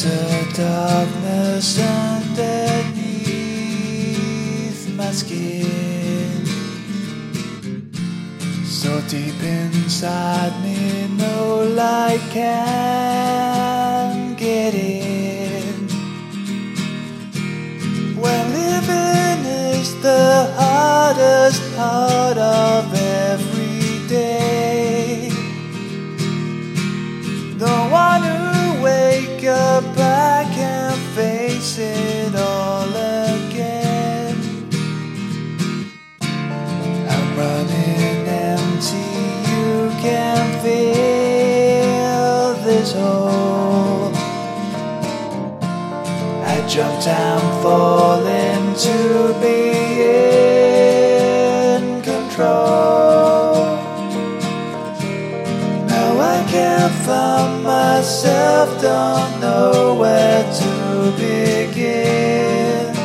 There's a darkness underneath my skin. So deep inside me, no light can get in. When living is the hardest part of every feel this. I jumped, I'm falling to be in control. Now I can't find myself, don't know where to begin.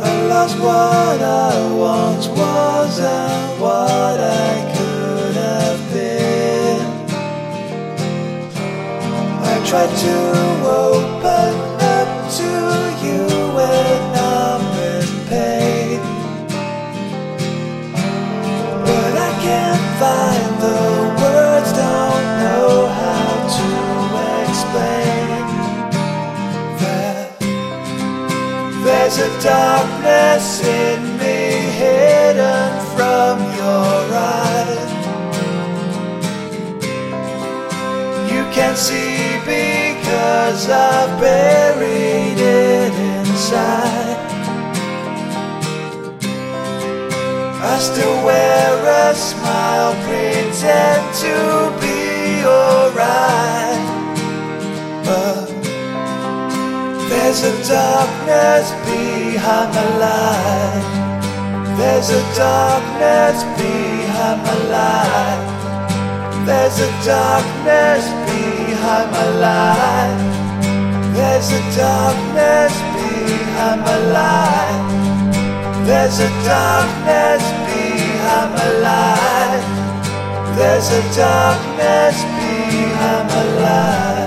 I lost what I once was and what I could Tried to open up to you when I'm in pain. But I can't find the words, don't know how to explain that there's a darkness in me hidden from your eyes. You can't see because I've buried it inside. I still wear a smile, pretend to be alright. But there's a darkness behind my light. There's a darkness behind my light. There's a darkness behind my light. There's a darkness behind my light. There's a darkness behind my light. There's a darkness behind my light.